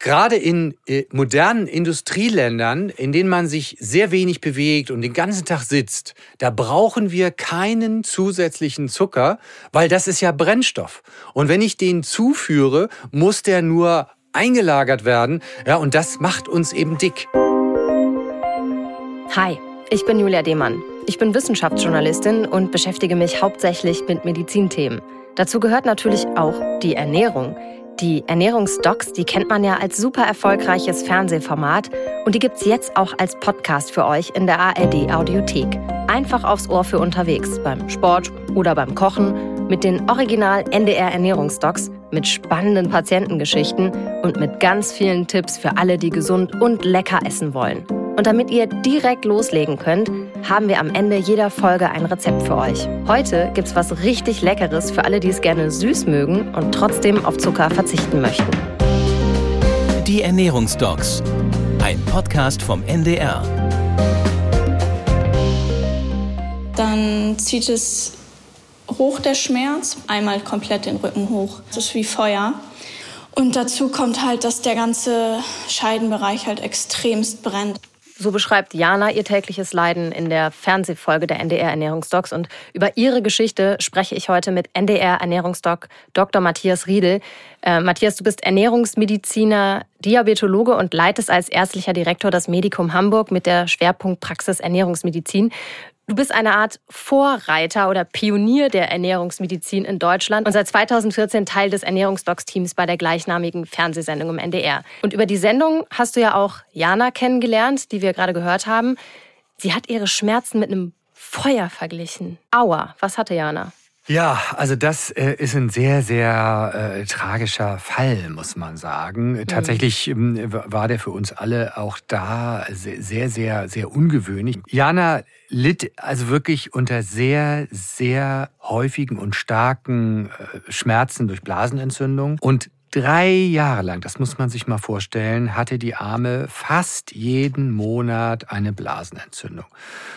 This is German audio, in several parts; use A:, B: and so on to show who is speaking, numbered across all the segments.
A: Gerade in äh, modernen Industrieländern, in denen man sich sehr wenig bewegt und den ganzen Tag sitzt, da brauchen wir keinen zusätzlichen Zucker, weil das ist ja Brennstoff. Und wenn ich den zuführe, muss der nur eingelagert werden. Ja, und das macht uns eben dick.
B: Hi, ich bin Julia Demann. Ich bin Wissenschaftsjournalistin und beschäftige mich hauptsächlich mit Medizinthemen. Dazu gehört natürlich auch die Ernährung. Die Ernährungsdocs, die kennt man ja als super erfolgreiches Fernsehformat und die gibt's jetzt auch als Podcast für euch in der ARD Audiothek. Einfach aufs Ohr für unterwegs, beim Sport oder beim Kochen mit den Original NDR Ernährungsdocs, mit spannenden Patientengeschichten und mit ganz vielen Tipps für alle, die gesund und lecker essen wollen. Und damit ihr direkt loslegen könnt, haben wir am Ende jeder Folge ein Rezept für euch. Heute gibt's was richtig Leckeres für alle, die es gerne süß mögen und trotzdem auf Zucker verzichten möchten.
C: Die Ernährungsdocs. Ein Podcast vom NDR.
D: Dann zieht es hoch der Schmerz, einmal komplett den Rücken hoch. Das ist wie Feuer. Und dazu kommt halt, dass der ganze Scheidenbereich halt extremst brennt.
B: So beschreibt Jana ihr tägliches Leiden in der Fernsehfolge der NDR Ernährungsdocs. Und über ihre Geschichte spreche ich heute mit NDR Ernährungsdoc Dr. Matthias Riedel. Äh, Matthias, du bist Ernährungsmediziner, Diabetologe und leitest als ärztlicher Direktor das Medikum Hamburg mit der Schwerpunktpraxis Ernährungsmedizin. Du bist eine Art Vorreiter oder Pionier der Ernährungsmedizin in Deutschland und seit 2014 Teil des Ernährungsdocs-Teams bei der gleichnamigen Fernsehsendung im NDR. Und über die Sendung hast du ja auch Jana kennengelernt, die wir gerade gehört haben. Sie hat ihre Schmerzen mit einem Feuer verglichen. Aua, was hatte Jana?
A: Ja, also das äh, ist ein sehr, sehr äh, tragischer Fall, muss man sagen. Mhm. Tatsächlich ähm, war der für uns alle auch da sehr, sehr, sehr ungewöhnlich. Jana litt also wirklich unter sehr, sehr häufigen und starken äh, Schmerzen durch Blasenentzündung und Drei Jahre lang, das muss man sich mal vorstellen, hatte die Arme fast jeden Monat eine Blasenentzündung.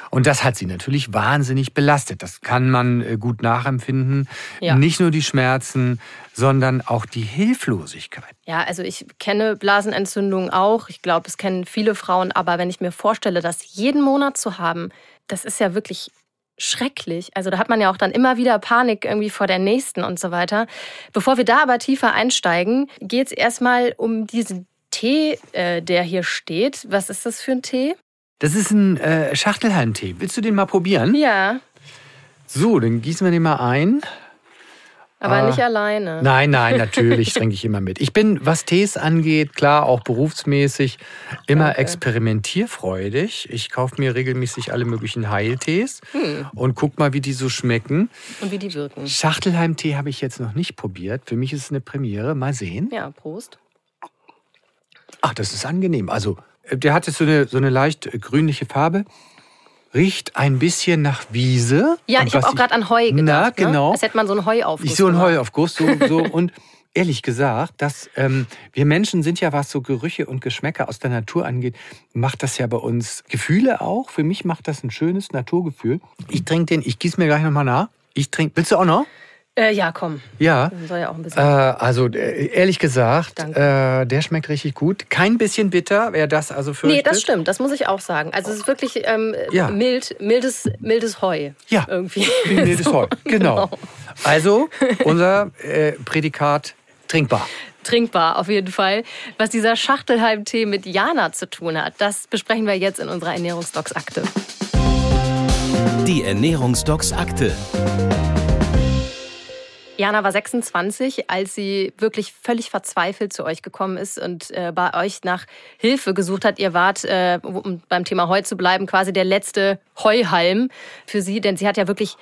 A: Und das hat sie natürlich wahnsinnig belastet. Das kann man äh, gut nachempfinden. Ja. Nicht nur die Schmerzen, sondern auch die Hilflosigkeit.
B: Ja, also ich kenne Blasenentzündungen auch. Ich glaube, es kennen viele Frauen. Aber wenn ich mir vorstelle, das jeden Monat zu haben, das ist ja wirklich schrecklich. Also da hat man ja auch dann immer wieder Panik irgendwie vor der nächsten und so weiter. Bevor wir da aber tiefer einsteigen, geht es erstmal um diesen Tee, äh, der hier steht. Was ist das für ein Tee?
A: Das ist ein äh, Schachtelhalmtee. Willst du den mal probieren?
B: Ja.
A: So, dann gießen wir den mal ein.
B: Aber ah, nicht alleine.
A: Nein, nein, natürlich trinke ich immer mit. Ich bin, was Tees angeht, klar, auch berufsmäßig, immer okay. experimentierfreudig. Ich kaufe mir regelmäßig alle möglichen Heiltees hm. und guck mal, wie die so schmecken.
B: Und wie die wirken.
A: Schachtelheim-Tee habe ich jetzt noch nicht probiert. Für mich ist es eine Premiere. Mal sehen.
B: Ja, Prost.
A: Ach, das ist angenehm. Also, äh, der hat jetzt so eine, so eine leicht grünliche Farbe riecht ein bisschen nach Wiese.
B: Ja, ich habe auch gerade an Heu gedacht. Na, ne? genau. Ne? Als hätte man so einen Heuaufguss.
A: So einen Heuaufguss. So, so. und ehrlich gesagt, dass ähm, wir Menschen sind ja, was so Gerüche und Geschmäcker aus der Natur angeht, macht das ja bei uns Gefühle auch. Für mich macht das ein schönes Naturgefühl. Ich trinke den, ich gieße mir gleich nochmal nach. Ich trinke, willst du auch noch?
B: Äh, ja, komm.
A: Ja. Soll ja auch ein bisschen. Äh, also äh, ehrlich gesagt, äh, der schmeckt richtig gut. Kein bisschen bitter, wer das also fürchtet.
B: Nee, das stimmt. Das muss ich auch sagen. Also es ist wirklich ähm, ja. mild, mildes, mildes Heu.
A: Ja. Irgendwie. Wie mildes so. Heu. Genau. genau. Also unser äh, Prädikat trinkbar.
B: Trinkbar, auf jeden Fall. Was dieser Schachtelhalm-Tee mit Jana zu tun hat, das besprechen wir jetzt in unserer Ernährungsdocs-Akte.
C: Die Ernährungsdocs-Akte.
B: Jana war 26, als sie wirklich völlig verzweifelt zu euch gekommen ist und äh, bei euch nach Hilfe gesucht hat. Ihr wart, äh, um beim Thema Heu zu bleiben, quasi der letzte Heuhalm für sie, denn sie hat ja wirklich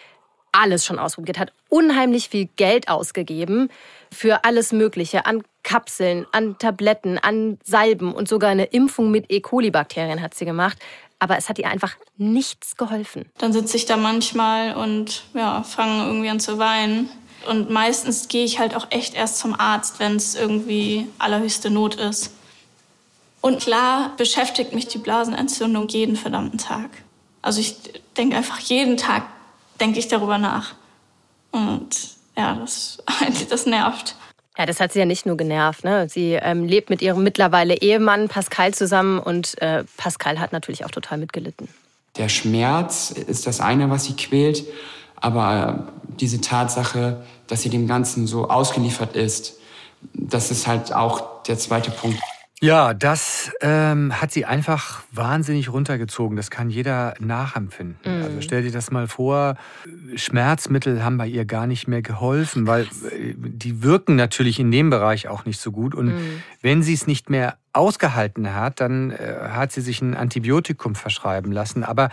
B: alles schon ausprobiert, hat unheimlich viel Geld ausgegeben für alles Mögliche an Kapseln, an Tabletten, an Salben und sogar eine Impfung mit E. coli-Bakterien hat sie gemacht. Aber es hat ihr einfach nichts geholfen.
D: Dann sitze ich da manchmal und ja, fange irgendwie an zu weinen und meistens gehe ich halt auch echt erst zum Arzt, wenn es irgendwie allerhöchste Not ist. Und klar beschäftigt mich die Blasenentzündung jeden verdammten Tag. Also ich denke einfach jeden Tag denke ich darüber nach. Und ja, das, das nervt.
B: Ja, das hat sie ja nicht nur genervt. Ne? Sie ähm, lebt mit ihrem mittlerweile Ehemann Pascal zusammen und äh, Pascal hat natürlich auch total mitgelitten.
E: Der Schmerz ist das eine, was sie quält, aber diese Tatsache, dass sie dem Ganzen so ausgeliefert ist, das ist halt auch der zweite Punkt.
A: Ja, das ähm, hat sie einfach wahnsinnig runtergezogen. Das kann jeder nachempfinden. Mhm. Also stell dir das mal vor, Schmerzmittel haben bei ihr gar nicht mehr geholfen, weil äh, die wirken natürlich in dem Bereich auch nicht so gut. Und mhm. wenn sie es nicht mehr ausgehalten hat, dann äh, hat sie sich ein Antibiotikum verschreiben lassen. Aber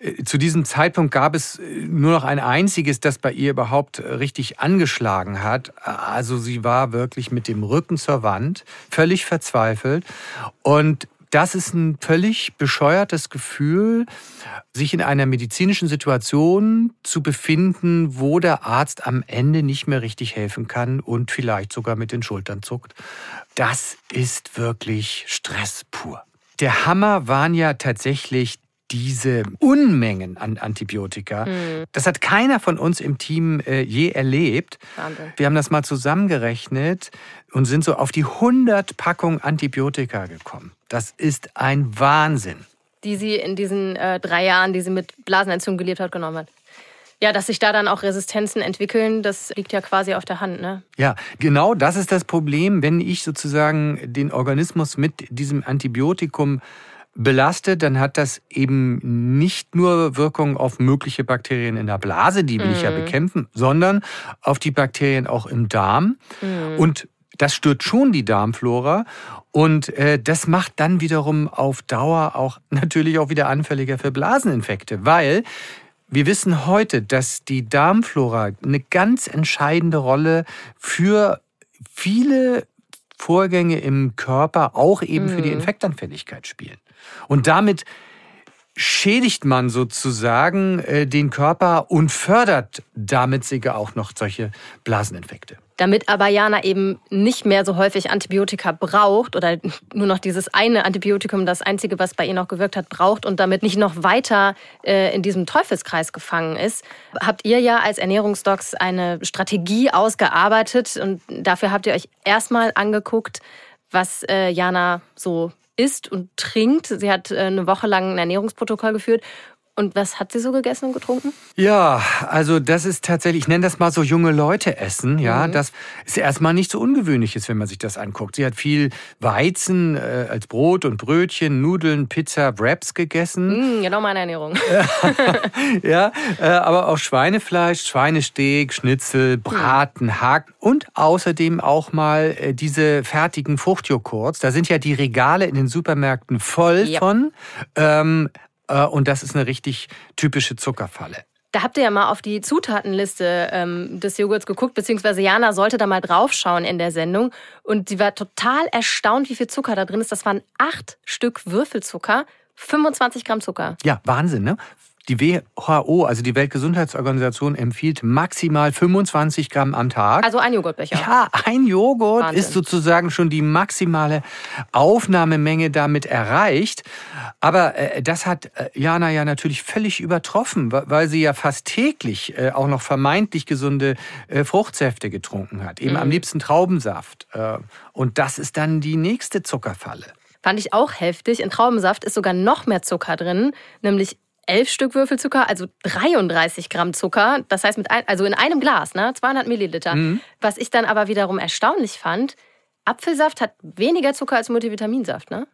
A: äh, zu diesem Zeitpunkt gab es äh, nur noch ein einziges, das bei ihr überhaupt richtig angeschlagen hat. Also sie war wirklich mit dem Rücken zur Wand, völlig verzweifelt. Und das ist ein völlig bescheuertes Gefühl, sich in einer medizinischen Situation zu befinden, wo der Arzt am Ende nicht mehr richtig helfen kann und vielleicht sogar mit den Schultern zuckt. Das ist wirklich Stress pur. Der Hammer waren ja tatsächlich diese Unmengen an Antibiotika. Mhm. Das hat keiner von uns im Team äh, je erlebt. Wahnsinn. Wir haben das mal zusammengerechnet und sind so auf die 100 Packungen Antibiotika gekommen. Das ist ein Wahnsinn.
B: Die sie in diesen äh, drei Jahren, die sie mit Blasenentzündung gelebt hat, genommen hat. Ja, dass sich da dann auch Resistenzen entwickeln, das liegt ja quasi auf der Hand, ne?
A: Ja, genau das ist das Problem, wenn ich sozusagen den Organismus mit diesem Antibiotikum belastet, dann hat das eben nicht nur Wirkung auf mögliche Bakterien in der Blase, die will mhm. ich ja mhm. bekämpfen, sondern auf die Bakterien auch im Darm. Mhm. Und das stört schon die Darmflora und äh, das macht dann wiederum auf Dauer auch natürlich auch wieder anfälliger für Blaseninfekte, weil wir wissen heute, dass die Darmflora eine ganz entscheidende Rolle für viele Vorgänge im Körper, auch eben mhm. für die mhm. Infektanfälligkeit spielen. Und damit schädigt man sozusagen äh, den Körper und fördert damit sogar auch noch solche Blaseninfekte.
B: Damit aber Jana eben nicht mehr so häufig Antibiotika braucht oder nur noch dieses eine Antibiotikum, das einzige, was bei ihr noch gewirkt hat, braucht und damit nicht noch weiter äh, in diesem Teufelskreis gefangen ist, habt ihr ja als Ernährungsdocs eine Strategie ausgearbeitet und dafür habt ihr euch erstmal angeguckt, was äh, Jana so isst und trinkt. Sie hat äh, eine Woche lang ein Ernährungsprotokoll geführt und was hat sie so gegessen und getrunken?
A: Ja, also das ist tatsächlich, ich nenne das mal so junge Leute essen. Ja, mhm. das ist erstmal nicht so ungewöhnliches, wenn man sich das anguckt. Sie hat viel Weizen äh, als Brot und Brötchen, Nudeln, Pizza, Wraps gegessen.
B: Mhm, genau meine Ernährung.
A: ja, äh, aber auch Schweinefleisch, Schweinesteak, Schnitzel, Braten, mhm. Hack und außerdem auch mal äh, diese fertigen Fruchtjoghurts. Da sind ja die Regale in den Supermärkten voll yep. von. Ähm, äh, und das ist eine richtig typische Zuckerfalle.
B: Da habt ihr ja mal auf die Zutatenliste ähm, des Joghurts geguckt, beziehungsweise Jana sollte da mal draufschauen in der Sendung. Und sie war total erstaunt, wie viel Zucker da drin ist. Das waren acht Stück Würfelzucker, 25 Gramm Zucker.
A: Ja, Wahnsinn, ne? Die WHO, also die Weltgesundheitsorganisation, empfiehlt maximal 25 Gramm am Tag.
B: Also ein Joghurtbecher.
A: Ja, ein Joghurt Wahnsinn. ist sozusagen schon die maximale Aufnahmemenge damit erreicht. Aber äh, das hat äh, Jana ja natürlich völlig übertroffen, weil sie ja fast täglich äh, auch noch vermeintlich gesunde äh, Fruchtsäfte getrunken hat. Eben mhm. am liebsten Traubensaft. Äh, und das ist dann die nächste Zuckerfalle.
B: Fand ich auch heftig. In Traubensaft ist sogar noch mehr Zucker drin, nämlich elf Stück Würfelzucker, also 33 Gramm Zucker. Das heißt, mit ein, also in einem Glas, ne? 200 Milliliter. Mhm. Was ich dann aber wiederum erstaunlich fand, Apfelsaft hat weniger Zucker als Multivitaminsaft, ne?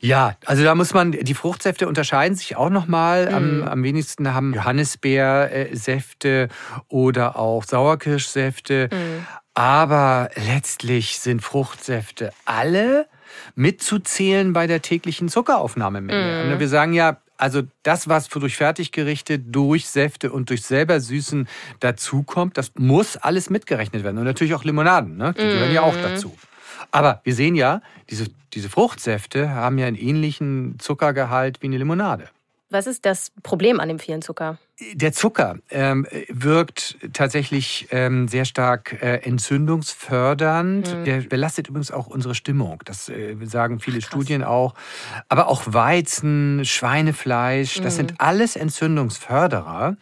A: Ja, also da muss man, die Fruchtsäfte unterscheiden sich auch nochmal. Mhm. Am, am wenigsten haben Johannisbeersäfte oder auch Sauerkirschsäfte. Mhm. Aber letztlich sind Fruchtsäfte alle mitzuzählen bei der täglichen Zuckeraufnahmemenge. Mhm. Wir sagen ja, also das, was durch Fertiggerichte, durch Säfte und durch selber Süßen dazukommt, das muss alles mitgerechnet werden. Und natürlich auch Limonaden, ne? die mm. gehören ja auch mhm. dazu. Aber wir sehen ja, diese, diese Fruchtsäfte haben ja einen ähnlichen Zuckergehalt wie eine Limonade.
B: Was ist das Problem an dem vielen Zucker?
A: Der Zucker ähm, wirkt tatsächlich ähm, sehr stark äh, entzündungsfördernd. Mhm. Der belastet übrigens auch unsere Stimmung. Das äh, sagen viele Ach, Studien auch. Aber auch Weizen, Schweinefleisch, mhm. das sind alles Entzündungsförderer.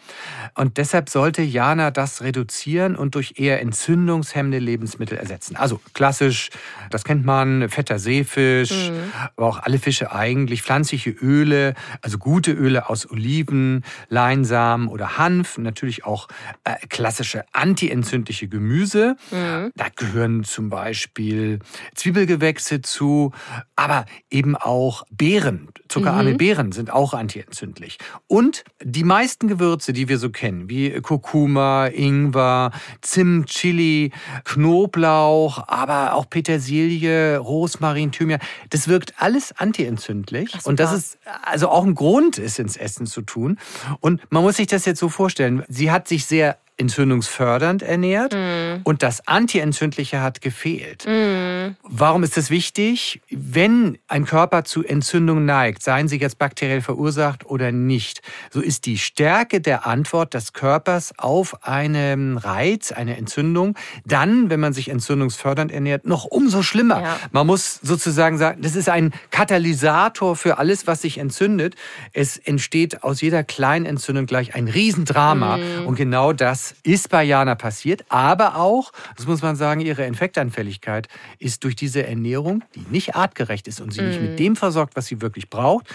A: Und deshalb sollte Jana das reduzieren und durch eher entzündungshemmende Lebensmittel ersetzen. Also klassisch, das kennt man, fetter Seefisch, mhm. aber auch alle Fische eigentlich, pflanzliche Öle, also gute Öle aus Oliven, Leinsamen, Leinsamen oder Hanf, natürlich auch äh, klassische antientzündliche Gemüse. Mhm. Da gehören zum Beispiel Zwiebelgewächse zu, aber eben auch Beeren, zuckerarme mhm. Beeren sind auch antientzündlich. Und die meisten Gewürze, die wir so kennen, wie Kurkuma, Ingwer, Zimt, Chili, Knoblauch, aber auch Petersilie, Rosmarin, Thymian, das wirkt alles antientzündlich. Ach, und das ist also auch ein Grund, es ins Essen zu tun. Und man muss muss sich das jetzt so vorstellen. Sie hat sich sehr entzündungsfördernd ernährt mm. und das Antientzündliche hat gefehlt. Mm. Warum ist das wichtig? Wenn ein Körper zu Entzündung neigt, seien sie jetzt bakteriell verursacht oder nicht, so ist die Stärke der Antwort des Körpers auf einen Reiz, eine Entzündung, dann, wenn man sich entzündungsfördernd ernährt, noch umso schlimmer. Ja. Man muss sozusagen sagen, das ist ein Katalysator für alles, was sich entzündet. Es entsteht aus jeder kleinen Entzündung gleich ein Riesendrama mm. und genau das das ist bei Jana passiert, aber auch, das muss man sagen, ihre Infektanfälligkeit ist durch diese Ernährung, die nicht artgerecht ist und sie mm. nicht mit mm. dem versorgt, was sie wirklich braucht,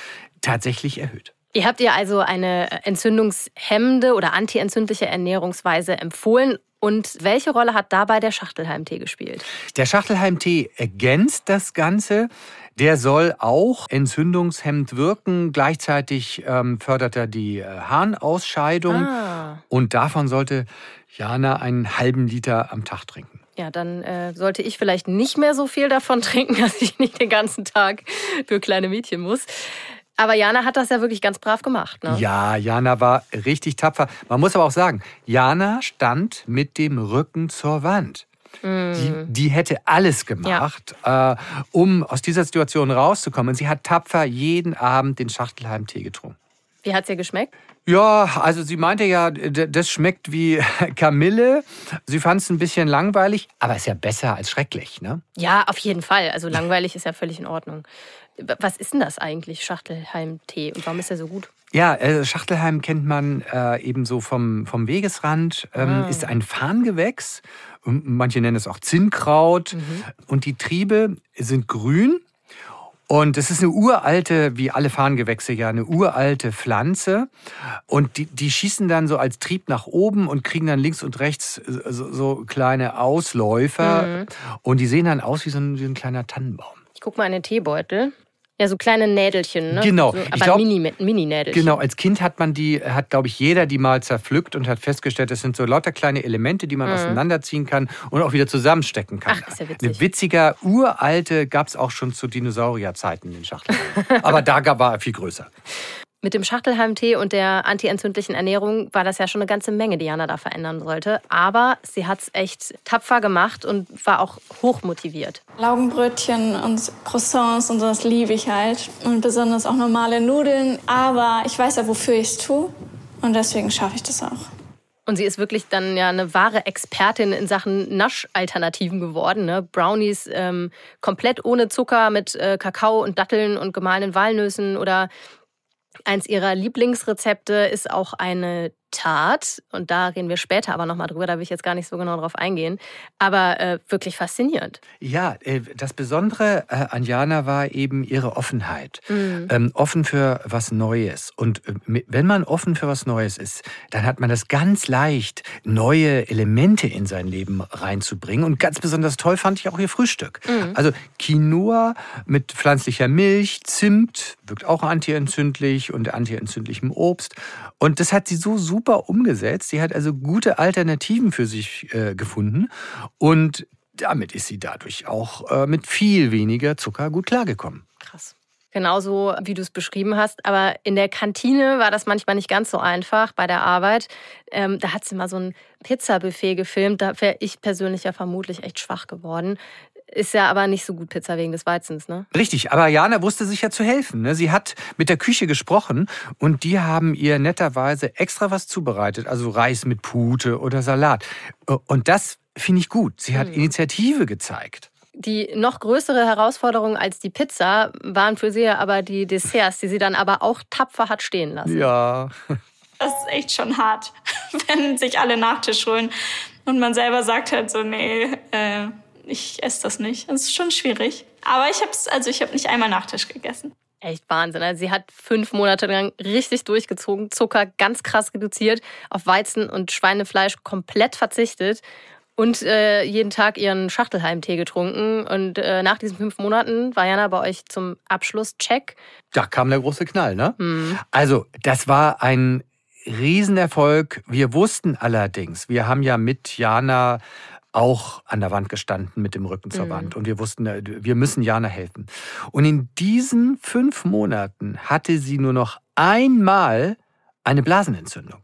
A: tatsächlich erhöht.
B: Ihr habt ihr also eine entzündungshemmende oder antientzündliche Ernährungsweise empfohlen. Und welche Rolle hat dabei der Schachtelhalmtee gespielt?
A: Der Schachtelhalmtee ergänzt das Ganze. Der soll auch entzündungshemmend wirken. Gleichzeitig ähm, fördert er die äh, Harnausscheidung. Ah. Und davon sollte Jana einen halben Liter am Tag trinken.
B: Ja, dann äh, sollte ich vielleicht nicht mehr so viel davon trinken, dass ich nicht den ganzen Tag für kleine Mädchen muss. Aber Jana hat das ja wirklich ganz brav gemacht. Ne?
A: Ja, Jana war richtig tapfer. Man muss aber auch sagen, Jana stand mit dem Rücken zur Wand. Die, die hätte alles gemacht, ja. äh, um aus dieser Situation rauszukommen. sie hat tapfer jeden Abend den Schachtelheim-Tee getrunken.
B: Wie hat es ihr geschmeckt?
A: Ja, also sie meinte ja, das schmeckt wie Kamille. Sie fand es ein bisschen langweilig, aber ist ja besser als schrecklich, ne?
B: Ja, auf jeden Fall. Also langweilig ist ja völlig in Ordnung. Was ist denn das eigentlich, Schachtelheim-Tee? Und warum ist der so gut?
A: Ja, äh, Schachtelheim kennt man äh, eben so vom, vom Wegesrand. Ähm, ah. Ist ein Farngewächs. Manche nennen es auch Zinnkraut. Mhm. Und die Triebe sind grün. Und es ist eine uralte, wie alle Farngewächse ja, eine uralte Pflanze. Und die, die schießen dann so als Trieb nach oben und kriegen dann links und rechts so, so kleine Ausläufer. Mhm. Und die sehen dann aus wie so ein, wie ein kleiner Tannenbaum.
B: Ich guck mal in den Teebeutel. Ja, so kleine Nädelchen, ne?
A: Genau.
B: So, aber glaub, Mini, Mini-Nädelchen.
A: Genau, als Kind hat man die, hat, glaube ich, jeder die mal zerpflückt und hat festgestellt, das sind so lauter kleine Elemente, die man mhm. auseinanderziehen kann und auch wieder zusammenstecken kann.
B: Ach, ist ja witzig.
A: Eine witziger, uralte gab es auch schon zu Dinosaurierzeiten in Schachteln. aber da war er viel größer.
B: Mit dem Schachtelhalmtee und der antientzündlichen Ernährung war das ja schon eine ganze Menge, die Jana da verändern sollte. Aber sie hat es echt tapfer gemacht und war auch hochmotiviert.
D: Laugenbrötchen und Croissants und sowas liebe ich halt. Und besonders auch normale Nudeln. Aber ich weiß ja, wofür ich es tue. Und deswegen schaffe ich das auch.
B: Und sie ist wirklich dann ja eine wahre Expertin in Sachen Naschalternativen geworden. Ne? Brownies ähm, komplett ohne Zucker mit äh, Kakao und Datteln und gemahlenen Walnüssen oder Eins ihrer Lieblingsrezepte ist auch eine Tat, und da reden wir später aber nochmal drüber, da will ich jetzt gar nicht so genau drauf eingehen, aber äh, wirklich faszinierend.
A: Ja, äh, das Besondere äh, an Jana war eben ihre Offenheit. Mhm. Ähm, offen für was Neues. Und äh, wenn man offen für was Neues ist, dann hat man das ganz leicht, neue Elemente in sein Leben reinzubringen. Und ganz besonders toll fand ich auch ihr Frühstück. Mhm. Also Quinoa mit pflanzlicher Milch, Zimt, wirkt auch antientzündlich und antientzündlichem Obst. Und das hat sie so super super umgesetzt. Sie hat also gute Alternativen für sich äh, gefunden und damit ist sie dadurch auch äh, mit viel weniger Zucker gut klargekommen.
B: Krass. Genauso wie du es beschrieben hast. Aber in der Kantine war das manchmal nicht ganz so einfach bei der Arbeit. Ähm, da hat sie mal so ein Pizzabuffet gefilmt. Da wäre ich persönlich ja vermutlich echt schwach geworden. Ist ja aber nicht so gut Pizza wegen des Weizens, ne?
A: Richtig, aber Jana wusste sich ja zu helfen. Ne? Sie hat mit der Küche gesprochen und die haben ihr netterweise extra was zubereitet, also Reis mit Pute oder Salat. Und das finde ich gut. Sie hat hm. Initiative gezeigt.
B: Die noch größere Herausforderung als die Pizza waren für sie aber die Desserts, die sie dann aber auch tapfer hat stehen lassen.
A: Ja.
D: Das ist echt schon hart, wenn sich alle Nachtisch holen und man selber sagt halt so, nee, äh, ich esse das nicht. Das ist schon schwierig. Aber ich habe also ich habe nicht einmal Nachtisch gegessen.
B: Echt Wahnsinn. Also sie hat fünf Monate lang richtig durchgezogen, Zucker ganz krass reduziert, auf Weizen und Schweinefleisch komplett verzichtet und äh, jeden Tag ihren Schachtelheimtee getrunken. Und äh, nach diesen fünf Monaten war Jana bei euch zum Abschlusscheck.
A: Da kam der große Knall, ne? Mhm. Also, das war ein Riesenerfolg. Wir wussten allerdings, wir haben ja mit Jana auch an der Wand gestanden mit dem Rücken zur mhm. Wand. Und wir wussten, äh, wir müssen Jana helfen. Und in diesen fünf Monaten hatte sie nur noch einmal eine Blasenentzündung.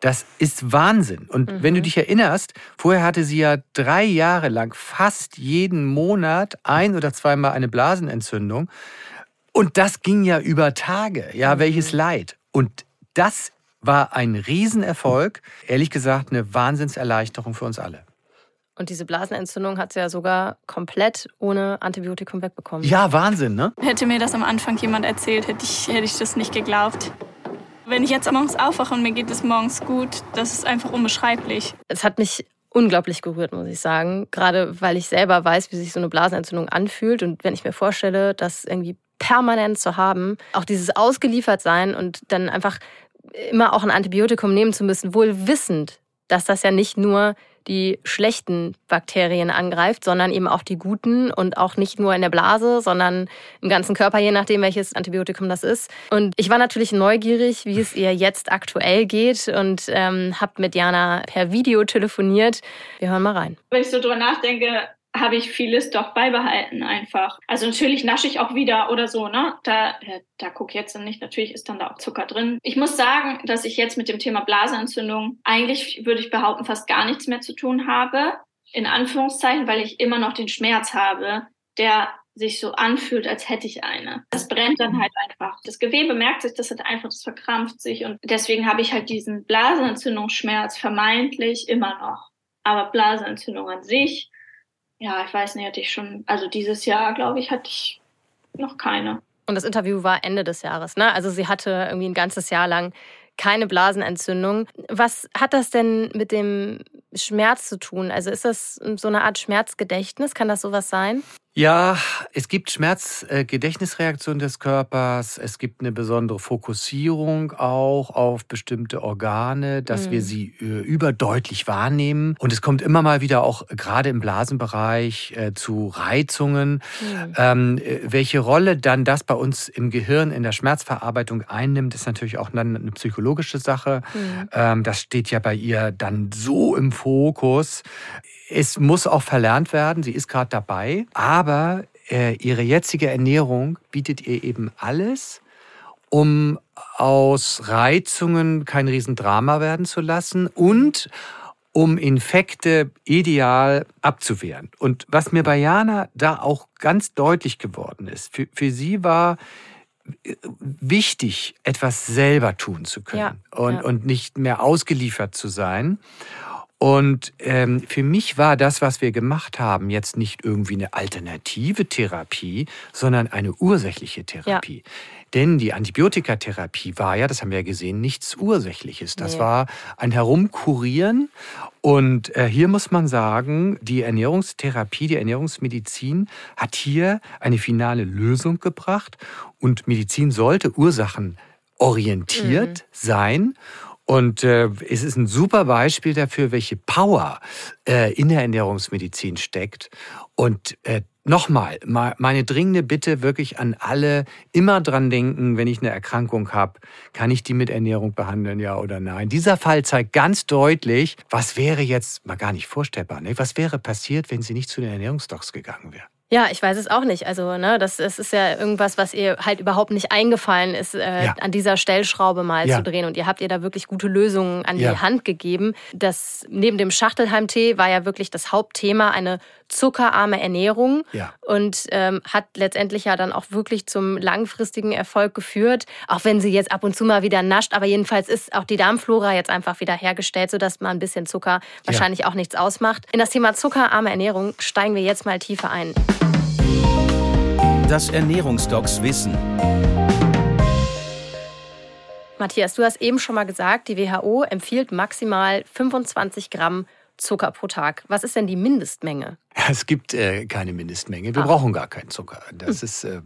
A: Das ist Wahnsinn. Und mhm. wenn du dich erinnerst, vorher hatte sie ja drei Jahre lang fast jeden Monat ein oder zweimal eine Blasenentzündung. Und das ging ja über Tage. Ja, mhm. welches Leid. Und das war ein Riesenerfolg. Ehrlich gesagt, eine Wahnsinnserleichterung für uns alle.
B: Und diese Blasenentzündung hat sie ja sogar komplett ohne Antibiotikum wegbekommen.
A: Ja, Wahnsinn, ne?
D: Hätte mir das am Anfang jemand erzählt, hätte ich, hätte ich das nicht geglaubt. Wenn ich jetzt morgens aufwache und mir geht es morgens gut, das ist einfach unbeschreiblich.
B: Es hat mich unglaublich gerührt, muss ich sagen. Gerade weil ich selber weiß, wie sich so eine Blasenentzündung anfühlt. Und wenn ich mir vorstelle, das irgendwie permanent zu haben, auch dieses Ausgeliefertsein und dann einfach immer auch ein Antibiotikum nehmen zu müssen, wohl wissend, dass das ja nicht nur die schlechten Bakterien angreift, sondern eben auch die guten und auch nicht nur in der Blase, sondern im ganzen Körper, je nachdem, welches Antibiotikum das ist. Und ich war natürlich neugierig, wie es ihr jetzt aktuell geht und ähm, habe mit Jana per Video telefoniert. Wir hören mal rein.
D: Wenn ich so drüber nachdenke, habe ich vieles doch beibehalten einfach. Also natürlich nasche ich auch wieder oder so, ne? Da, äh, da guck jetzt nicht, natürlich ist dann da auch Zucker drin. Ich muss sagen, dass ich jetzt mit dem Thema Blasenentzündung eigentlich, würde ich behaupten, fast gar nichts mehr zu tun habe. In Anführungszeichen, weil ich immer noch den Schmerz habe, der sich so anfühlt, als hätte ich eine. Das brennt dann halt einfach. Das Gewebe merkt sich, das hat einfach, das verkrampft sich und deswegen habe ich halt diesen Blasenentzündungsschmerz vermeintlich immer noch. Aber Blasenentzündung an sich ja, ich weiß nicht, hatte ich schon, also dieses Jahr, glaube ich, hatte ich noch keine.
B: Und das Interview war Ende des Jahres, ne? Also sie hatte irgendwie ein ganzes Jahr lang keine Blasenentzündung. Was hat das denn mit dem Schmerz zu tun? Also ist das so eine Art Schmerzgedächtnis? Kann das sowas sein?
A: Ja, es gibt Schmerzgedächtnisreaktionen des Körpers. Es gibt eine besondere Fokussierung auch auf bestimmte Organe, dass mhm. wir sie äh, überdeutlich wahrnehmen. Und es kommt immer mal wieder auch gerade im Blasenbereich äh, zu Reizungen. Mhm. Ähm, äh, welche Rolle dann das bei uns im Gehirn in der Schmerzverarbeitung einnimmt, ist natürlich auch dann eine psychologische Sache. Mhm. Ähm, das steht ja bei ihr dann so im Fokus. Es muss auch verlernt werden, sie ist gerade dabei, aber äh, ihre jetzige Ernährung bietet ihr eben alles, um aus Reizungen kein Riesendrama werden zu lassen und um Infekte ideal abzuwehren. Und was mir bei Jana da auch ganz deutlich geworden ist, für, für sie war äh, wichtig, etwas selber tun zu können ja, und, ja. und nicht mehr ausgeliefert zu sein. Und ähm, für mich war das, was wir gemacht haben, jetzt nicht irgendwie eine alternative Therapie, sondern eine ursächliche Therapie. Ja. Denn die Antibiotikatherapie war ja, das haben wir ja gesehen, nichts Ursächliches. Das nee. war ein Herumkurieren. Und äh, hier muss man sagen, die Ernährungstherapie, die Ernährungsmedizin hat hier eine finale Lösung gebracht. Und Medizin sollte ursachenorientiert mhm. sein. Und äh, es ist ein super Beispiel dafür, welche Power äh, in der Ernährungsmedizin steckt. Und äh, nochmal, meine dringende Bitte wirklich an alle, immer dran denken, wenn ich eine Erkrankung habe, kann ich die mit Ernährung behandeln, ja oder nein. Dieser Fall zeigt ganz deutlich, was wäre jetzt mal gar nicht vorstellbar, ne? was wäre passiert, wenn sie nicht zu den Ernährungsdocs gegangen wäre.
B: Ja, ich weiß es auch nicht. Also, ne, das, das ist ja irgendwas, was ihr halt überhaupt nicht eingefallen ist, äh, ja. an dieser Stellschraube mal ja. zu drehen. Und ihr habt ihr da wirklich gute Lösungen an ja. die Hand gegeben. Das neben dem Schachtelheim-Tee war ja wirklich das Hauptthema eine zuckerarme Ernährung
A: ja.
B: und ähm, hat letztendlich ja dann auch wirklich zum langfristigen Erfolg geführt. Auch wenn sie jetzt ab und zu mal wieder nascht, aber jedenfalls ist auch die Darmflora jetzt einfach wieder hergestellt, sodass man ein bisschen Zucker wahrscheinlich auch nichts ausmacht. In das Thema zuckerarme Ernährung steigen wir jetzt mal tiefer ein.
C: Das Ernährungsdocs Wissen.
B: Matthias, du hast eben schon mal gesagt, die WHO empfiehlt maximal 25 Gramm Zucker pro Tag. Was ist denn die Mindestmenge?
A: Es gibt äh, keine Mindestmenge. Wir Ach. brauchen gar keinen Zucker. Das ist äh,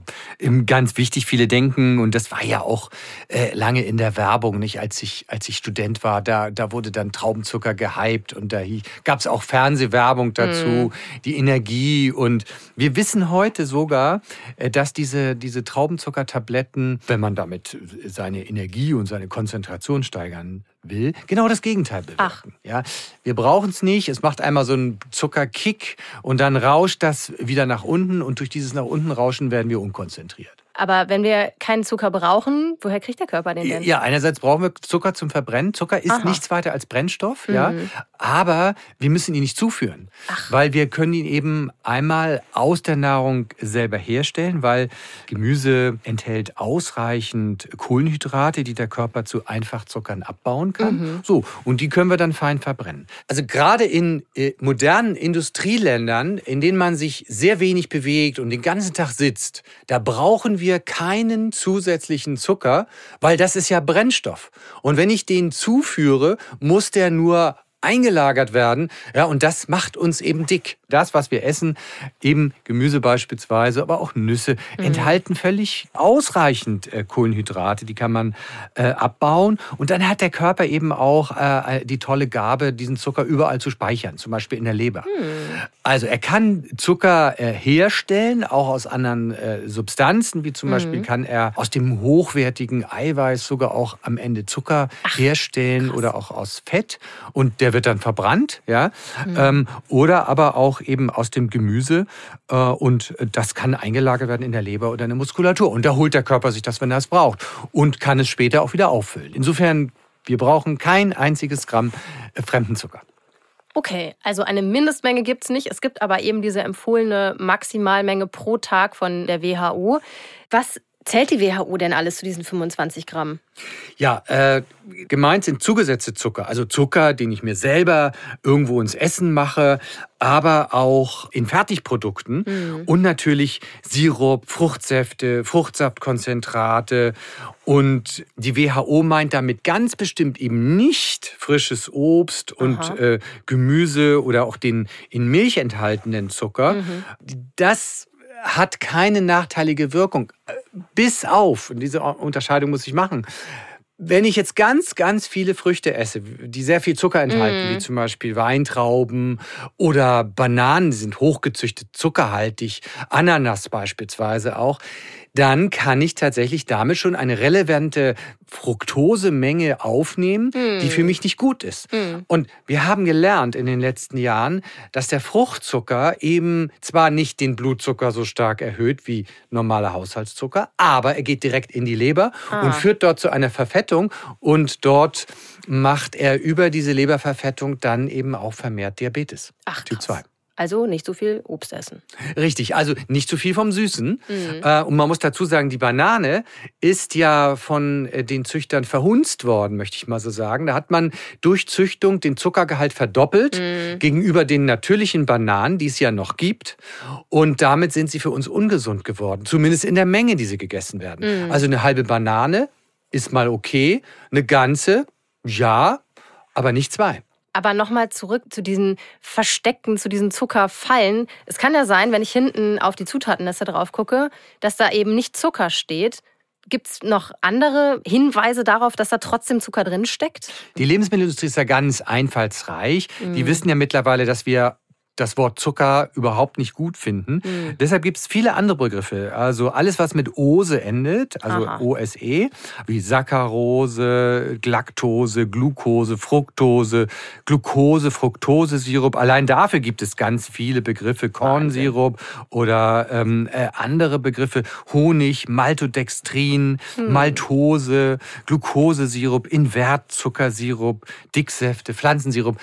A: ganz wichtig. Viele denken, und das war ja auch äh, lange in der Werbung, nicht als ich, als ich Student war, da, da wurde dann Traubenzucker gehypt und da gab es auch Fernsehwerbung dazu, mm. die Energie. Und wir wissen heute sogar, äh, dass diese, diese Traubenzuckertabletten, wenn man damit seine Energie und seine Konzentration steigern will, genau das Gegenteil bewirken. Ja, wir brauchen es nicht. Es macht einmal so einen Zuckerkick und dann rauscht das wieder nach unten und durch dieses nach unten Rauschen werden wir unkonzentriert.
B: Aber wenn wir keinen Zucker brauchen, woher kriegt der Körper den denn?
A: Ja, einerseits brauchen wir Zucker zum Verbrennen. Zucker ist Aha. nichts weiter als Brennstoff, mhm. ja. Aber wir müssen ihn nicht zuführen, Ach. weil wir können ihn eben einmal aus der Nahrung selber herstellen, weil Gemüse enthält ausreichend Kohlenhydrate, die der Körper zu Einfachzuckern abbauen kann. Mhm. So, und die können wir dann fein verbrennen. Also gerade in äh, modernen Industrieländern, in denen man sich sehr wenig bewegt und den ganzen Tag sitzt, da brauchen wir keinen zusätzlichen Zucker, weil das ist ja Brennstoff. Und wenn ich den zuführe, muss der nur eingelagert werden. Ja, und das macht uns eben dick. Das, was wir essen, eben Gemüse beispielsweise, aber auch Nüsse, mhm. enthalten völlig ausreichend äh, Kohlenhydrate. Die kann man äh, abbauen. Und dann hat der Körper eben auch äh, die tolle Gabe, diesen Zucker überall zu speichern, zum Beispiel in der Leber. Mhm. Also er kann Zucker äh, herstellen, auch aus anderen äh, Substanzen, wie zum mhm. Beispiel kann er aus dem hochwertigen Eiweiß sogar auch am Ende Zucker Ach, herstellen krass. oder auch aus Fett. Und der der wird dann verbrannt, ja, mhm. ähm, oder aber auch eben aus dem Gemüse äh, und das kann eingelagert werden in der Leber oder in der Muskulatur und da holt der Körper sich das, wenn er es braucht und kann es später auch wieder auffüllen. Insofern, wir brauchen kein einziges Gramm äh, fremden Zucker.
B: Okay, also eine Mindestmenge gibt es nicht. Es gibt aber eben diese empfohlene Maximalmenge pro Tag von der WHO. Was zählt die WHO denn alles zu diesen 25 Gramm?
A: Ja, äh, gemeint sind zugesetzte Zucker, also Zucker, den ich mir selber irgendwo ins Essen mache, aber auch in Fertigprodukten mhm. und natürlich Sirup, Fruchtsäfte, Fruchtsaftkonzentrate. Und die WHO meint damit ganz bestimmt eben nicht frisches Obst und äh, Gemüse oder auch den in Milch enthaltenen Zucker. Mhm. Das hat keine nachteilige Wirkung. Bis auf, und diese Unterscheidung muss ich machen, wenn ich jetzt ganz, ganz viele Früchte esse, die sehr viel Zucker enthalten, mm. wie zum Beispiel Weintrauben oder Bananen, die sind hochgezüchtet, zuckerhaltig, Ananas beispielsweise auch, dann kann ich tatsächlich damit schon eine relevante Fructosemenge aufnehmen, mm. die für hm. mich nicht gut ist. Mm. Und wir haben gelernt in den letzten Jahren, dass der Fruchtzucker eben zwar nicht den Blutzucker so stark erhöht wie normaler Haushaltszucker, aber er geht direkt in die Leber ah. und führt dort zu einer Verfettung und dort macht er über diese Leberverfettung dann eben auch vermehrt Diabetes.
B: Ach, Typ 2. Also nicht so viel Obst essen.
A: Richtig, also nicht zu viel vom Süßen. Mhm. Äh, und man muss dazu sagen, die Banane ist ja von äh, den Züchtern verhunzt worden, möchte ich mal so sagen. Da hat man durch Züchtung den Zuckergehalt verdoppelt mhm. gegenüber den natürlichen Bananen, die es ja noch gibt. Und damit sind sie für uns ungesund geworden, zumindest in der Menge, die sie gegessen werden. Mhm. Also eine halbe Banane ist mal okay, eine ganze, ja, aber nicht zwei.
B: Aber nochmal zurück zu diesen Verstecken, zu diesen Zuckerfallen. Es kann ja sein, wenn ich hinten auf die Zutatenliste drauf gucke, dass da eben nicht Zucker steht. Gibt es noch andere Hinweise darauf, dass da trotzdem Zucker drin steckt?
A: Die Lebensmittelindustrie ist ja ganz einfallsreich. Mhm. Die wissen ja mittlerweile, dass wir das Wort Zucker überhaupt nicht gut finden. Mhm. Deshalb gibt es viele andere Begriffe. Also alles, was mit Ose endet, also Aha. OSE, wie Saccharose, Glaktose, Glucose, Fructose, Glucose, Fructose-Sirup. Allein dafür gibt es ganz viele Begriffe. Kornsirup oder ähm, äh, andere Begriffe. Honig, Maltodextrin, mhm. Maltose, Glukosesirup, Invertzuckersirup, Dicksäfte, Pflanzensirup.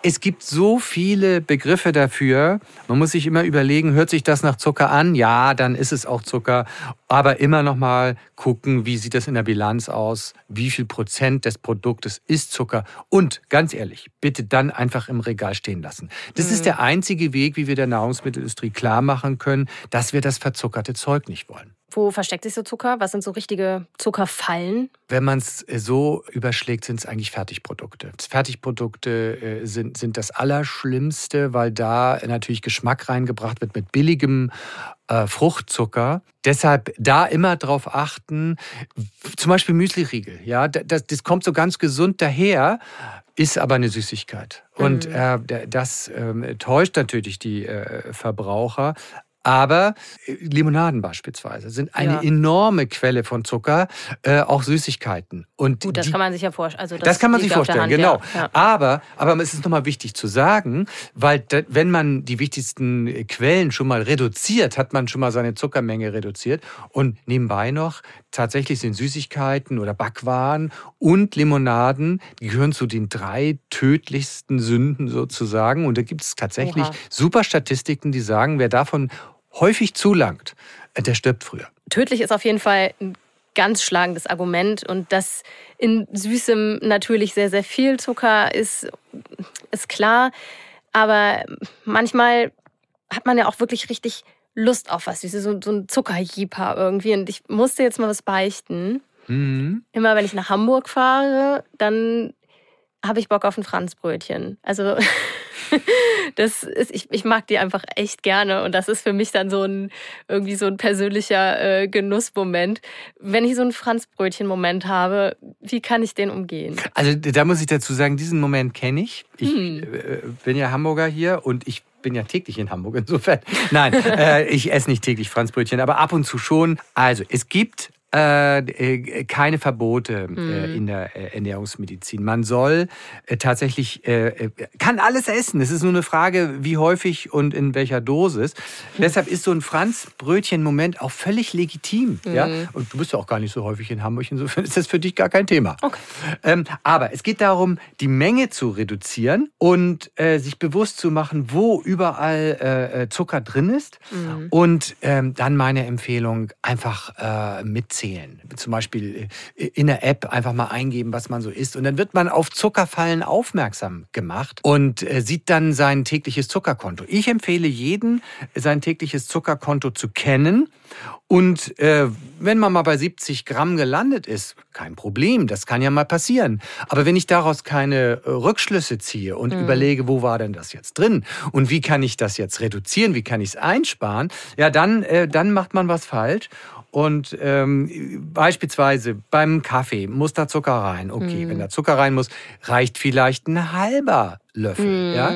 A: Es gibt so viele Begriffe dafür. Man muss sich immer überlegen, hört sich das nach Zucker an? Ja, dann ist es auch Zucker. Aber immer noch mal gucken, wie sieht das in der Bilanz aus? Wie viel Prozent des Produktes ist Zucker? Und ganz ehrlich, bitte dann einfach im Regal stehen lassen. Das mhm. ist der einzige Weg, wie wir der Nahrungsmittelindustrie klar machen können, dass wir das verzuckerte Zeug nicht wollen.
B: Wo versteckt sich so Zucker? Was sind so richtige Zuckerfallen?
A: Wenn man es äh, so überschlägt, sind es eigentlich Fertigprodukte. Fertigprodukte äh, sind, sind das Allerschlimmste, weil da natürlich Geschmack reingebracht wird mit billigem äh, Fruchtzucker. Deshalb da immer drauf achten. Zum Beispiel Müsliriegel. Ja, das, das kommt so ganz gesund daher ist aber eine Süßigkeit. Und mhm. äh, das äh, täuscht natürlich die äh, Verbraucher. Aber äh, Limonaden beispielsweise sind eine ja. enorme Quelle von Zucker, äh, auch Süßigkeiten.
B: Und Gut, das die, kann man sich ja vorstellen. Also
A: das, das, kann man sich vorstellen, Hand, genau. Ja. Aber, aber es ist nochmal wichtig zu sagen, weil da, wenn man die wichtigsten Quellen schon mal reduziert, hat man schon mal seine Zuckermenge reduziert. Und nebenbei noch, tatsächlich sind Süßigkeiten oder Backwaren und Limonaden, die gehören zu den drei tödlichsten Sünden sozusagen. Und da gibt es tatsächlich Oha. super Statistiken, die sagen, wer davon häufig zulangt, äh, der stirbt früher.
B: Tödlich ist auf jeden Fall ein ganz schlagendes Argument und dass in Süßem natürlich sehr, sehr viel Zucker ist, ist klar. Aber manchmal hat man ja auch wirklich richtig Lust auf was Süßes, so, so ein Zuckerjeeper irgendwie. Und ich musste jetzt mal was beichten. Mhm. Immer wenn ich nach Hamburg fahre, dann habe ich Bock auf ein Franzbrötchen. Also das ist, ich, ich mag die einfach echt gerne und das ist für mich dann so ein irgendwie so ein persönlicher äh, Genussmoment. Wenn ich so einen Franzbrötchen-Moment habe, wie kann ich den umgehen?
A: Also da muss ich dazu sagen, diesen Moment kenne ich. Ich hm. äh, bin ja Hamburger hier und ich bin ja täglich in Hamburg insofern. Nein, äh, ich esse nicht täglich Franzbrötchen, aber ab und zu schon. Also es gibt äh, äh, keine Verbote mhm. äh, in der äh, Ernährungsmedizin. Man soll äh, tatsächlich, äh, kann alles essen. Es ist nur eine Frage, wie häufig und in welcher Dosis. Mhm. Deshalb ist so ein Franzbrötchen-Moment auch völlig legitim. Mhm. Ja? Und du bist ja auch gar nicht so häufig in Hamburg, insofern ist das für dich gar kein Thema. Okay. Ähm, aber es geht darum, die Menge zu reduzieren und sich bewusst zu machen, wo überall Zucker drin ist. Mhm. Und ähm, dann meine Empfehlung, einfach mit zählen. Zum Beispiel äh, in der App einfach mal eingeben, was man so isst. Und dann wird man auf Zuckerfallen aufmerksam gemacht und äh, sieht dann sein tägliches Zuckerkonto. Ich empfehle jeden, sein tägliches Zuckerkonto zu kennen. Und äh, wenn man mal bei 70 Gramm gelandet ist, kein Problem, das kann ja mal passieren. Aber wenn ich daraus keine äh, Rückschlüsse ziehe und mhm. überlege, wo war denn das jetzt drin und wie kann ich das jetzt reduzieren, wie kann ich es einsparen, ja, dann, äh, dann macht man was falsch. Und ähm, beispielsweise beim Kaffee muss da Zucker rein. Okay, mm. wenn da Zucker rein muss, reicht vielleicht ein halber Löffel. Mm. Ja?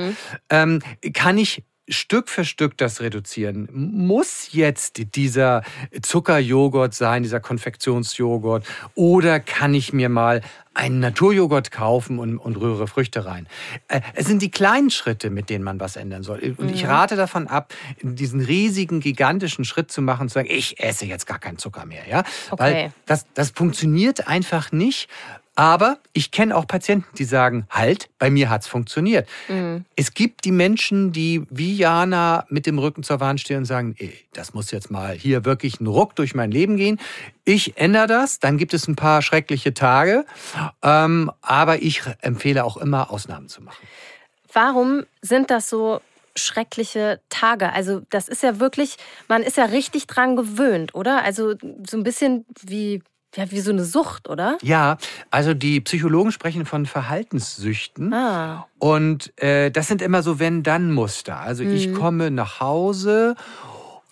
A: Ähm, kann ich Stück für Stück das reduzieren. Muss jetzt dieser Zuckerjoghurt sein, dieser Konfektionsjoghurt? Oder kann ich mir mal einen Naturjoghurt kaufen und, und rühre Früchte rein? Äh, es sind die kleinen Schritte, mit denen man was ändern soll. Und ich mhm. rate davon ab, diesen riesigen, gigantischen Schritt zu machen, zu sagen, ich esse jetzt gar keinen Zucker mehr. Ja? Okay. Weil das, das funktioniert einfach nicht, aber ich kenne auch Patienten, die sagen, halt, bei mir hat's funktioniert. Mhm. Es gibt die Menschen, die wie Jana mit dem Rücken zur Wand stehen und sagen, ey, das muss jetzt mal hier wirklich ein Ruck durch mein Leben gehen. Ich ändere das, dann gibt es ein paar schreckliche Tage. Ähm, aber ich empfehle auch immer, Ausnahmen zu machen.
B: Warum sind das so schreckliche Tage. Also das ist ja wirklich, man ist ja richtig dran gewöhnt, oder? Also so ein bisschen wie ja, wie so eine Sucht, oder?
A: Ja, also die Psychologen sprechen von Verhaltenssüchten. Ah. Und äh, das sind immer so Wenn-Dann-Muster. Also mhm. ich komme nach Hause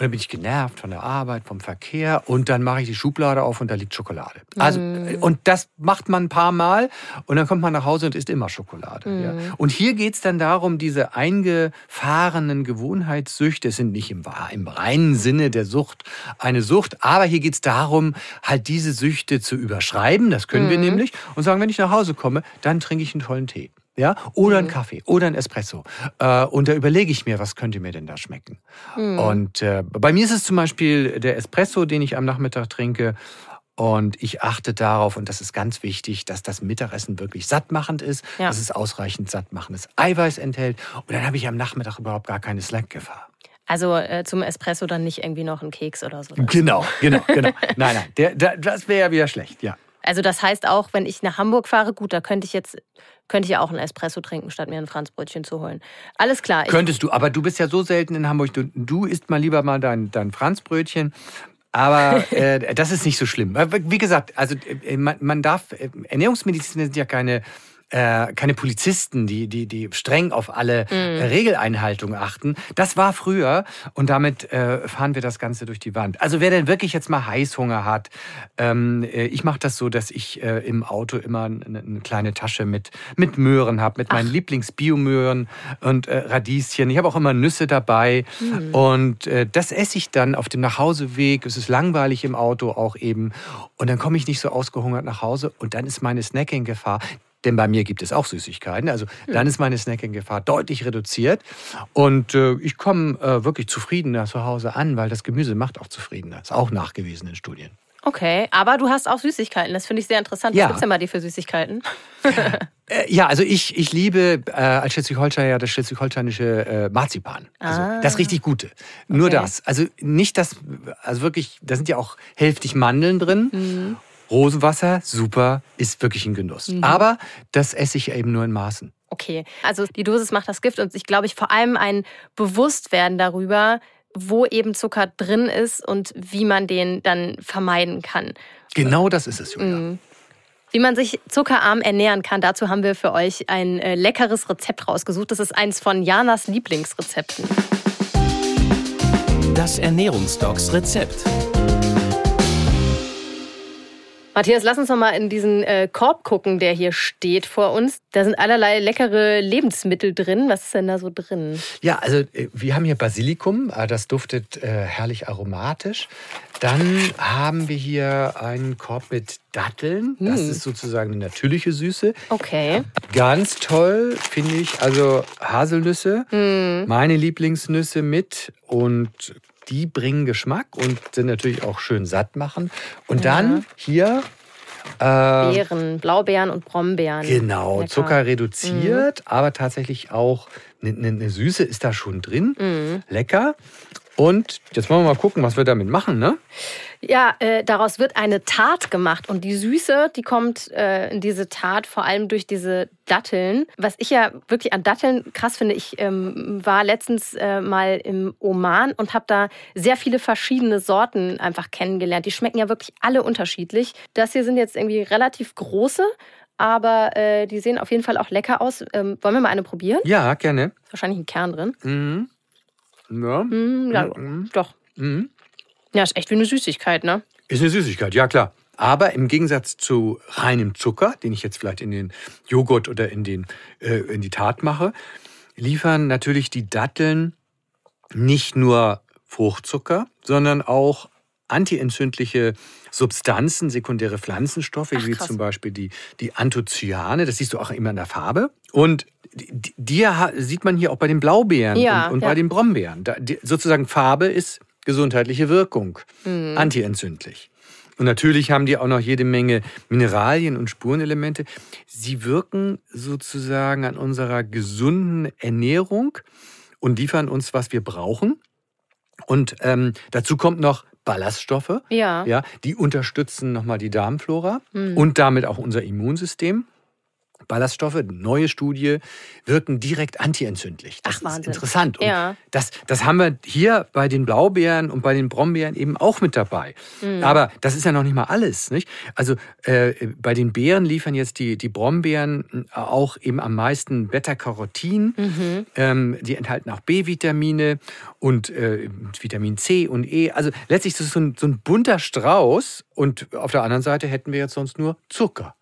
A: dann bin ich genervt von der Arbeit, vom Verkehr und dann mache ich die Schublade auf und da liegt Schokolade. Also, mm. Und das macht man ein paar Mal und dann kommt man nach Hause und isst immer Schokolade. Mm. Ja. Und hier geht es dann darum, diese eingefahrenen Gewohnheitssüchte, es sind nicht im, im reinen Sinne der Sucht eine Sucht, aber hier geht es darum, halt diese Süchte zu überschreiben, das können mm. wir nämlich, und sagen, wenn ich nach Hause komme, dann trinke ich einen tollen Tee ja, oder mhm. einen Kaffee oder ein Espresso. Äh, und da überlege ich mir, was könnte mir denn da schmecken. Mhm. Und äh, bei mir ist es zum Beispiel der Espresso, den ich am Nachmittag trinke. Und ich achte darauf, und das ist ganz wichtig, dass das Mittagessen wirklich sattmachend ist, ja. dass es ausreichend sattmachendes Eiweiß enthält. Und dann habe ich am Nachmittag überhaupt gar keine Slackgefahr.
B: Also äh, zum Espresso dann nicht irgendwie noch ein Keks oder so.
A: Genau, genau, genau. nein, nein, der, der, das wäre ja wieder schlecht, ja.
B: Also das heißt auch, wenn ich nach Hamburg fahre, gut, da könnte ich jetzt könnte ich ja auch einen Espresso trinken, statt mir ein Franzbrötchen zu holen. Alles klar.
A: Könntest du, aber du bist ja so selten in Hamburg. Du, du isst mal lieber mal dein, dein Franzbrötchen. Aber äh, das ist nicht so schlimm. Wie gesagt, also äh, man, man darf, äh, Ernährungsmediziner sind ja keine äh, keine Polizisten, die, die, die streng auf alle mhm. Regeleinhaltungen achten. Das war früher und damit äh, fahren wir das Ganze durch die Wand. Also wer denn wirklich jetzt mal Heißhunger hat, ähm, äh, ich mache das so, dass ich äh, im Auto immer eine, eine, kleine Tasche mit, mit Möhren habe, mit Ach. meinen Lieblingsbiomöhren und äh, Radieschen. Ich habe auch immer Nüsse dabei mhm. und äh, das esse ich dann auf dem Nachhauseweg. Es ist langweilig im Auto auch eben und dann komme ich nicht so ausgehungert nach Hause und dann ist meine Snacking-Gefahr denn bei mir gibt es auch Süßigkeiten. Also dann ist meine Snacking-Gefahr deutlich reduziert. Und äh, ich komme äh, wirklich zufriedener zu Hause an, weil das Gemüse macht auch zufriedener. Ist auch nachgewiesen in Studien.
B: Okay, aber du hast auch Süßigkeiten. Das finde ich sehr interessant. Ja. Was gibt's denn bei dir für Süßigkeiten?
A: Äh, ja, also ich, ich liebe äh, als Schleswig-Holsteiner das schleswig-holsteinische äh, Marzipan. Also ah. das richtig Gute. Nur okay. das. Also nicht das, also wirklich, da sind ja auch hälftig Mandeln drin. Mhm. Rosenwasser, super, ist wirklich ein Genuss. Mhm. Aber das esse ich eben nur in Maßen.
B: Okay, also die Dosis macht das Gift und ich glaube, ich vor allem ein Bewusstwerden darüber, wo eben Zucker drin ist und wie man den dann vermeiden kann.
A: Genau das ist es, Julia. Mhm.
B: Wie man sich zuckerarm ernähren kann, dazu haben wir für euch ein äh, leckeres Rezept rausgesucht. Das ist eins von Janas Lieblingsrezepten.
C: Das Ernährungsdocs Rezept.
B: Matthias, lass uns noch mal in diesen äh, Korb gucken, der hier steht vor uns. Da sind allerlei leckere Lebensmittel drin. Was ist denn da so drin?
A: Ja, also äh, wir haben hier Basilikum. Ah, das duftet äh, herrlich aromatisch. Dann haben wir hier einen Korb mit Datteln. Das hm. ist sozusagen eine natürliche Süße.
B: Okay.
A: Ganz toll, finde ich. Also Haselnüsse, hm. meine Lieblingsnüsse mit und die bringen Geschmack und sind natürlich auch schön satt machen. Und ja. dann hier
B: äh, Beeren, Blaubeeren und Brombeeren.
A: Genau, Lecker. Zucker reduziert, mhm. aber tatsächlich auch eine, eine, ne Süße ist da schon drin. Mhm. Lecker. Und jetzt wollen wir mal gucken, was wir damit machen, ne?
B: Ja, äh, daraus wird eine Tat gemacht und die Süße, die kommt äh, in diese Tat vor allem durch diese Datteln. Was ich ja wirklich an Datteln krass finde, ich ähm, war letztens äh, mal im Oman und habe da sehr viele verschiedene Sorten einfach kennengelernt. Die schmecken ja wirklich alle unterschiedlich. Das hier sind jetzt irgendwie relativ große, aber äh, die sehen auf jeden Fall auch lecker aus. Ähm, wollen wir mal eine probieren?
A: Ja, gerne.
B: Ist wahrscheinlich ein Kern drin.
A: Mhm.
B: Ja. Mm, ja, mhm. doch. Mhm. Ja, ist echt wie eine Süßigkeit, ne?
A: Ist eine Süßigkeit, ja klar. Aber im Gegensatz zu reinem Zucker, den ich jetzt vielleicht in den Joghurt oder in, den, äh, in die Tat mache, liefern natürlich die Datteln nicht nur Fruchtzucker, sondern auch antientzündliche Substanzen, sekundäre Pflanzenstoffe, Ach, wie zum Beispiel die, die Anthocyane, das siehst du auch immer in der Farbe. Und die, die sieht man hier auch bei den Blaubeeren ja, und, und ja. bei den Brombeeren. Da, die, sozusagen Farbe ist gesundheitliche Wirkung, mhm. antientzündlich. Und natürlich haben die auch noch jede Menge Mineralien und Spurenelemente. Sie wirken sozusagen an unserer gesunden Ernährung und liefern uns, was wir brauchen. Und ähm, dazu kommt noch Ballaststoffe.
B: Ja.
A: ja die unterstützen nochmal die Darmflora mhm. und damit auch unser Immunsystem. Ballaststoffe, neue Studie, wirken direkt antientzündlich. Das
B: Ach, Wahnsinn.
A: ist interessant. Und
B: Ja.
A: das, das haben wir hier bei den Blaubeeren und bei den Brombeeren eben auch mit dabei.
B: Mhm.
A: Aber das ist ja noch nicht mal alles. Nicht? Also äh, bei den Beeren liefern jetzt die, die Brombeeren auch eben am meisten Beta-Carotin.
B: Mhm.
A: Ähm, die enthalten auch B-Vitamine und äh, Vitamin C und E. Also letztlich ist es so ein, so ein bunter Strauß. Und auf der anderen Seite hätten wir jetzt sonst nur Zucker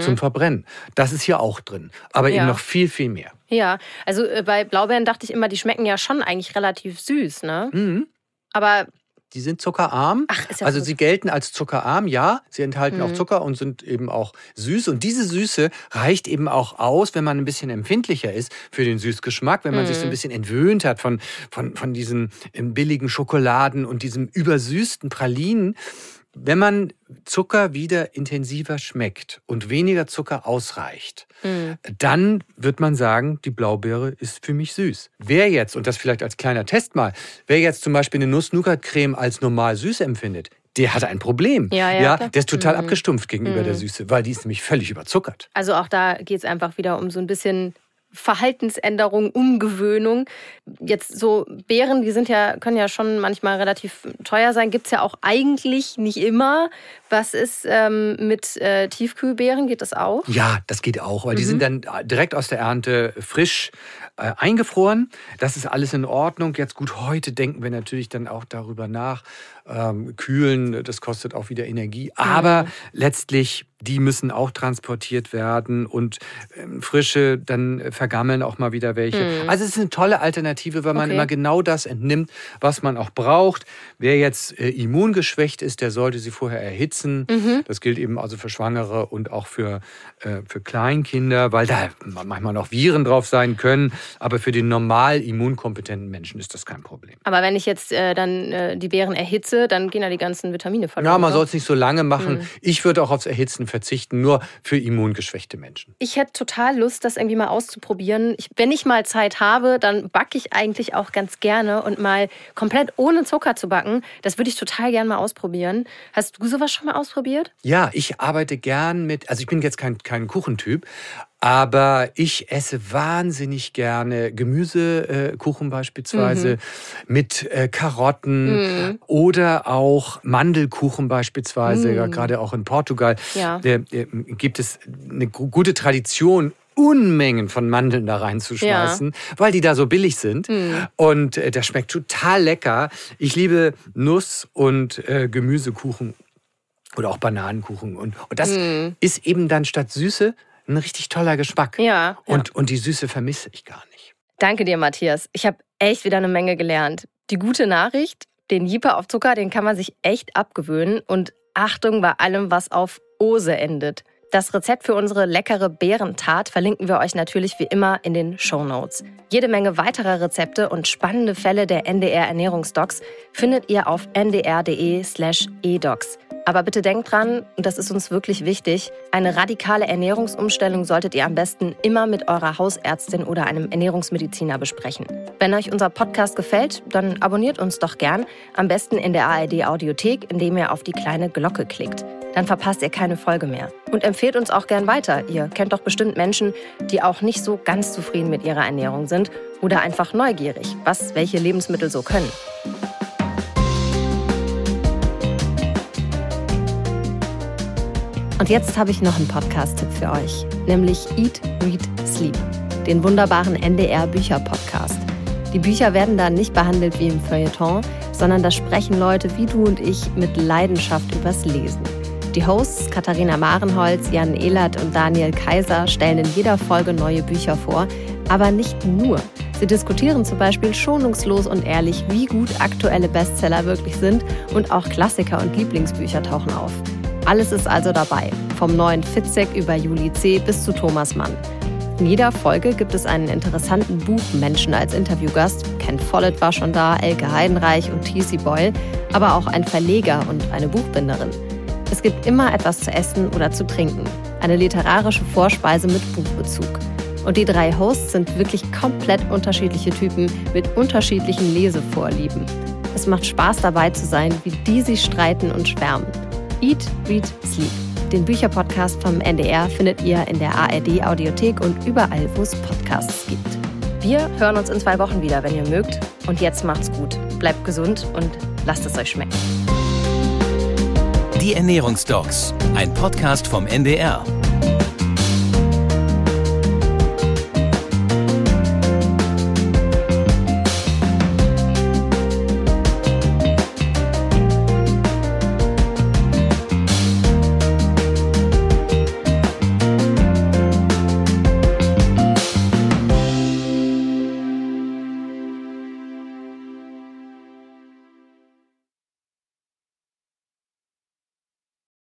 A: zum Verbrennen. Das ist hier auch drin. Aber
B: Mhm. Ja.
A: eben noch viel, viel mehr.
B: Ja, also äh, bei Blaubeeren dachte ich immer, die schmecken ja schon eigentlich relativ süß, ne?
A: Mhm.
B: Aber
A: Die sind zuckerarm.
B: Ach, ist ja
A: also
B: gut.
A: sie gelten als zuckerarm, ja. Sie enthalten
B: Mhm.
A: auch Zucker und sind eben auch süß. Und diese Süße reicht eben auch aus, wenn man ein bisschen empfindlicher ist für den Süßgeschmack, wenn man sich so
B: Mhm.
A: ein bisschen entwöhnt hat von, von, von diesen ähm, billigen Schokoladen und diesem übersüßten Pralinen. Wenn man Zucker wieder intensiver schmeckt und weniger Zucker ausreicht,
B: Mhm.
A: dann wird man sagen, die Blaubeere ist für mich süß. Wer jetzt, und das vielleicht als kleiner Test mal, wer jetzt zum Beispiel eine Nuss-Nougat-Creme als normal süß empfindet, der hat ein Problem.
B: Ja, ja, klar.
A: der ist total
B: Mhm.
A: abgestumpft gegenüber
B: Mhm.
A: der Süße, weil die ist nämlich völlig überzuckert.
B: also auch da geht es einfach wieder um so ein bisschen Verhaltensänderung, Umgewöhnung. Jetzt so Beeren, die sind ja, können ja schon manchmal relativ teuer sein. Gibt es ja auch eigentlich nicht immer. Was ist ähm, mit äh, Tiefkühlbeeren? Geht das auch?
A: Ja, das geht auch, weil die
B: Mhm.
A: sind dann direkt aus der Ernte frisch äh, eingefroren. Das ist alles in Ordnung. Jetzt gut, heute denken wir natürlich dann auch darüber nach. Ähm, kühlen, das kostet auch wieder Energie. Aber letztlich, die müssen auch transportiert werden und ähm, frische, dann vergammeln auch mal wieder welche.
B: Mhm.
A: Also es ist eine tolle Alternative, weil man
B: Okay.
A: immer genau das entnimmt, was man auch braucht. Wer jetzt äh, immungeschwächt ist, der sollte sie vorher erhitzen.
B: Mhm.
A: Das gilt eben also für Schwangere und auch für, äh, für Kleinkinder, weil da manchmal noch Viren drauf sein können. Aber für den normal immunkompetenten Menschen ist das kein Problem.
B: Aber wenn ich jetzt äh, dann äh, die Beeren erhitze, dann gehen ja die ganzen Vitamine verloren.
A: Ja, man
B: oder?
A: soll es nicht so lange machen.
B: Mhm.
A: Ich würde auch aufs Erhitzen verzichten, nur für immungeschwächte Menschen.
B: Ich hätte total Lust, das irgendwie mal auszuprobieren. Ich, wenn ich mal Zeit habe, dann backe ich eigentlich auch ganz gerne und mal komplett ohne Zucker zu backen, das würde ich total gerne mal ausprobieren. Hast du sowas schon mal ausprobiert?
A: Ja, ich arbeite gern mit, also ich bin jetzt kein, kein Kuchentyp, aber ich esse wahnsinnig gerne Gemüsekuchen beispielsweise mit äh, Karotten
B: Mhm.
A: oder auch Mandelkuchen beispielsweise, ja,
B: Mhm.
A: gerade auch in Portugal.
B: Ja.
A: Äh, äh, gibt es eine gu- gute Tradition, Unmengen von Mandeln da reinzuschmeißen, weil die da so billig sind.
B: Mhm.
A: Und äh, das schmeckt total lecker. Ich liebe Nuss- und äh, Gemüsekuchen oder auch Bananenkuchen. Und, und das
B: Mhm.
A: ist eben dann statt Süße ein richtig toller Geschmack.
B: Ja. ja.
A: Und, und die Süße vermisse ich gar nicht.
B: Danke dir, Matthias. Ich habe echt wieder eine Menge gelernt. Die gute Nachricht, den Jeeper auf Zucker, den kann man sich echt abgewöhnen. Und Achtung bei allem, was auf Ose endet. Das Rezept für unsere leckere Beerentat verlinken wir euch natürlich wie immer in den Shownotes. Jede Menge weiterer Rezepte und spannende Fälle der NDR Ernährungsdocs findet ihr auf ndr.de/slash edocs. Aber bitte denkt dran, und das ist uns wirklich wichtig, eine radikale Ernährungsumstellung solltet ihr am besten immer mit eurer Hausärztin oder einem Ernährungsmediziner besprechen. Wenn euch unser Podcast gefällt, dann abonniert uns doch gern, am besten in der ARD Audiothek, indem ihr auf die kleine Glocke klickt. Dann verpasst ihr keine Folge mehr. Und empfehlt uns auch gern weiter. Ihr kennt doch bestimmt Menschen, die auch nicht so ganz zufrieden mit ihrer Ernährung sind oder einfach neugierig, was welche Lebensmittel so können. Und jetzt habe ich noch einen Podcast-Tipp für euch, nämlich Eat, Read, Sleep, den wunderbaren NDR-Bücher-Podcast. Die Bücher werden da nicht behandelt wie im Feuilleton, sondern da sprechen Leute wie du und ich mit Leidenschaft übers Lesen. Die Hosts Katharina Marenholz, Jan Ehlert und Daniel Kaiser stellen in jeder Folge neue Bücher vor, aber nicht nur. Sie diskutieren zum Beispiel schonungslos und ehrlich, wie gut aktuelle Bestseller wirklich sind und auch Klassiker und Lieblingsbücher tauchen auf. Alles ist also dabei, vom neuen Fitzek über Juli C. bis zu Thomas Mann. In jeder Folge gibt es einen interessanten Buchmenschen als Interviewgast. Ken Follett war schon da, Elke Heidenreich und T.C. Boyle, aber auch ein Verleger und eine Buchbinderin. Es gibt immer etwas zu essen oder zu trinken. Eine literarische Vorspeise mit Buchbezug. Und die drei Hosts sind wirklich komplett unterschiedliche Typen mit unterschiedlichen Lesevorlieben. Es macht Spaß dabei zu sein, wie die sich streiten und schwärmen. Eat, Read, Sleep. Den Bücherpodcast vom NDR findet ihr in der ARD Audiothek und überall, wo es Podcasts gibt. Wir hören uns in zwei Wochen wieder, wenn ihr mögt. Und jetzt macht's gut. Bleibt gesund und lasst es euch schmecken.
C: Die Ernährungsdocs, ein Podcast vom NDR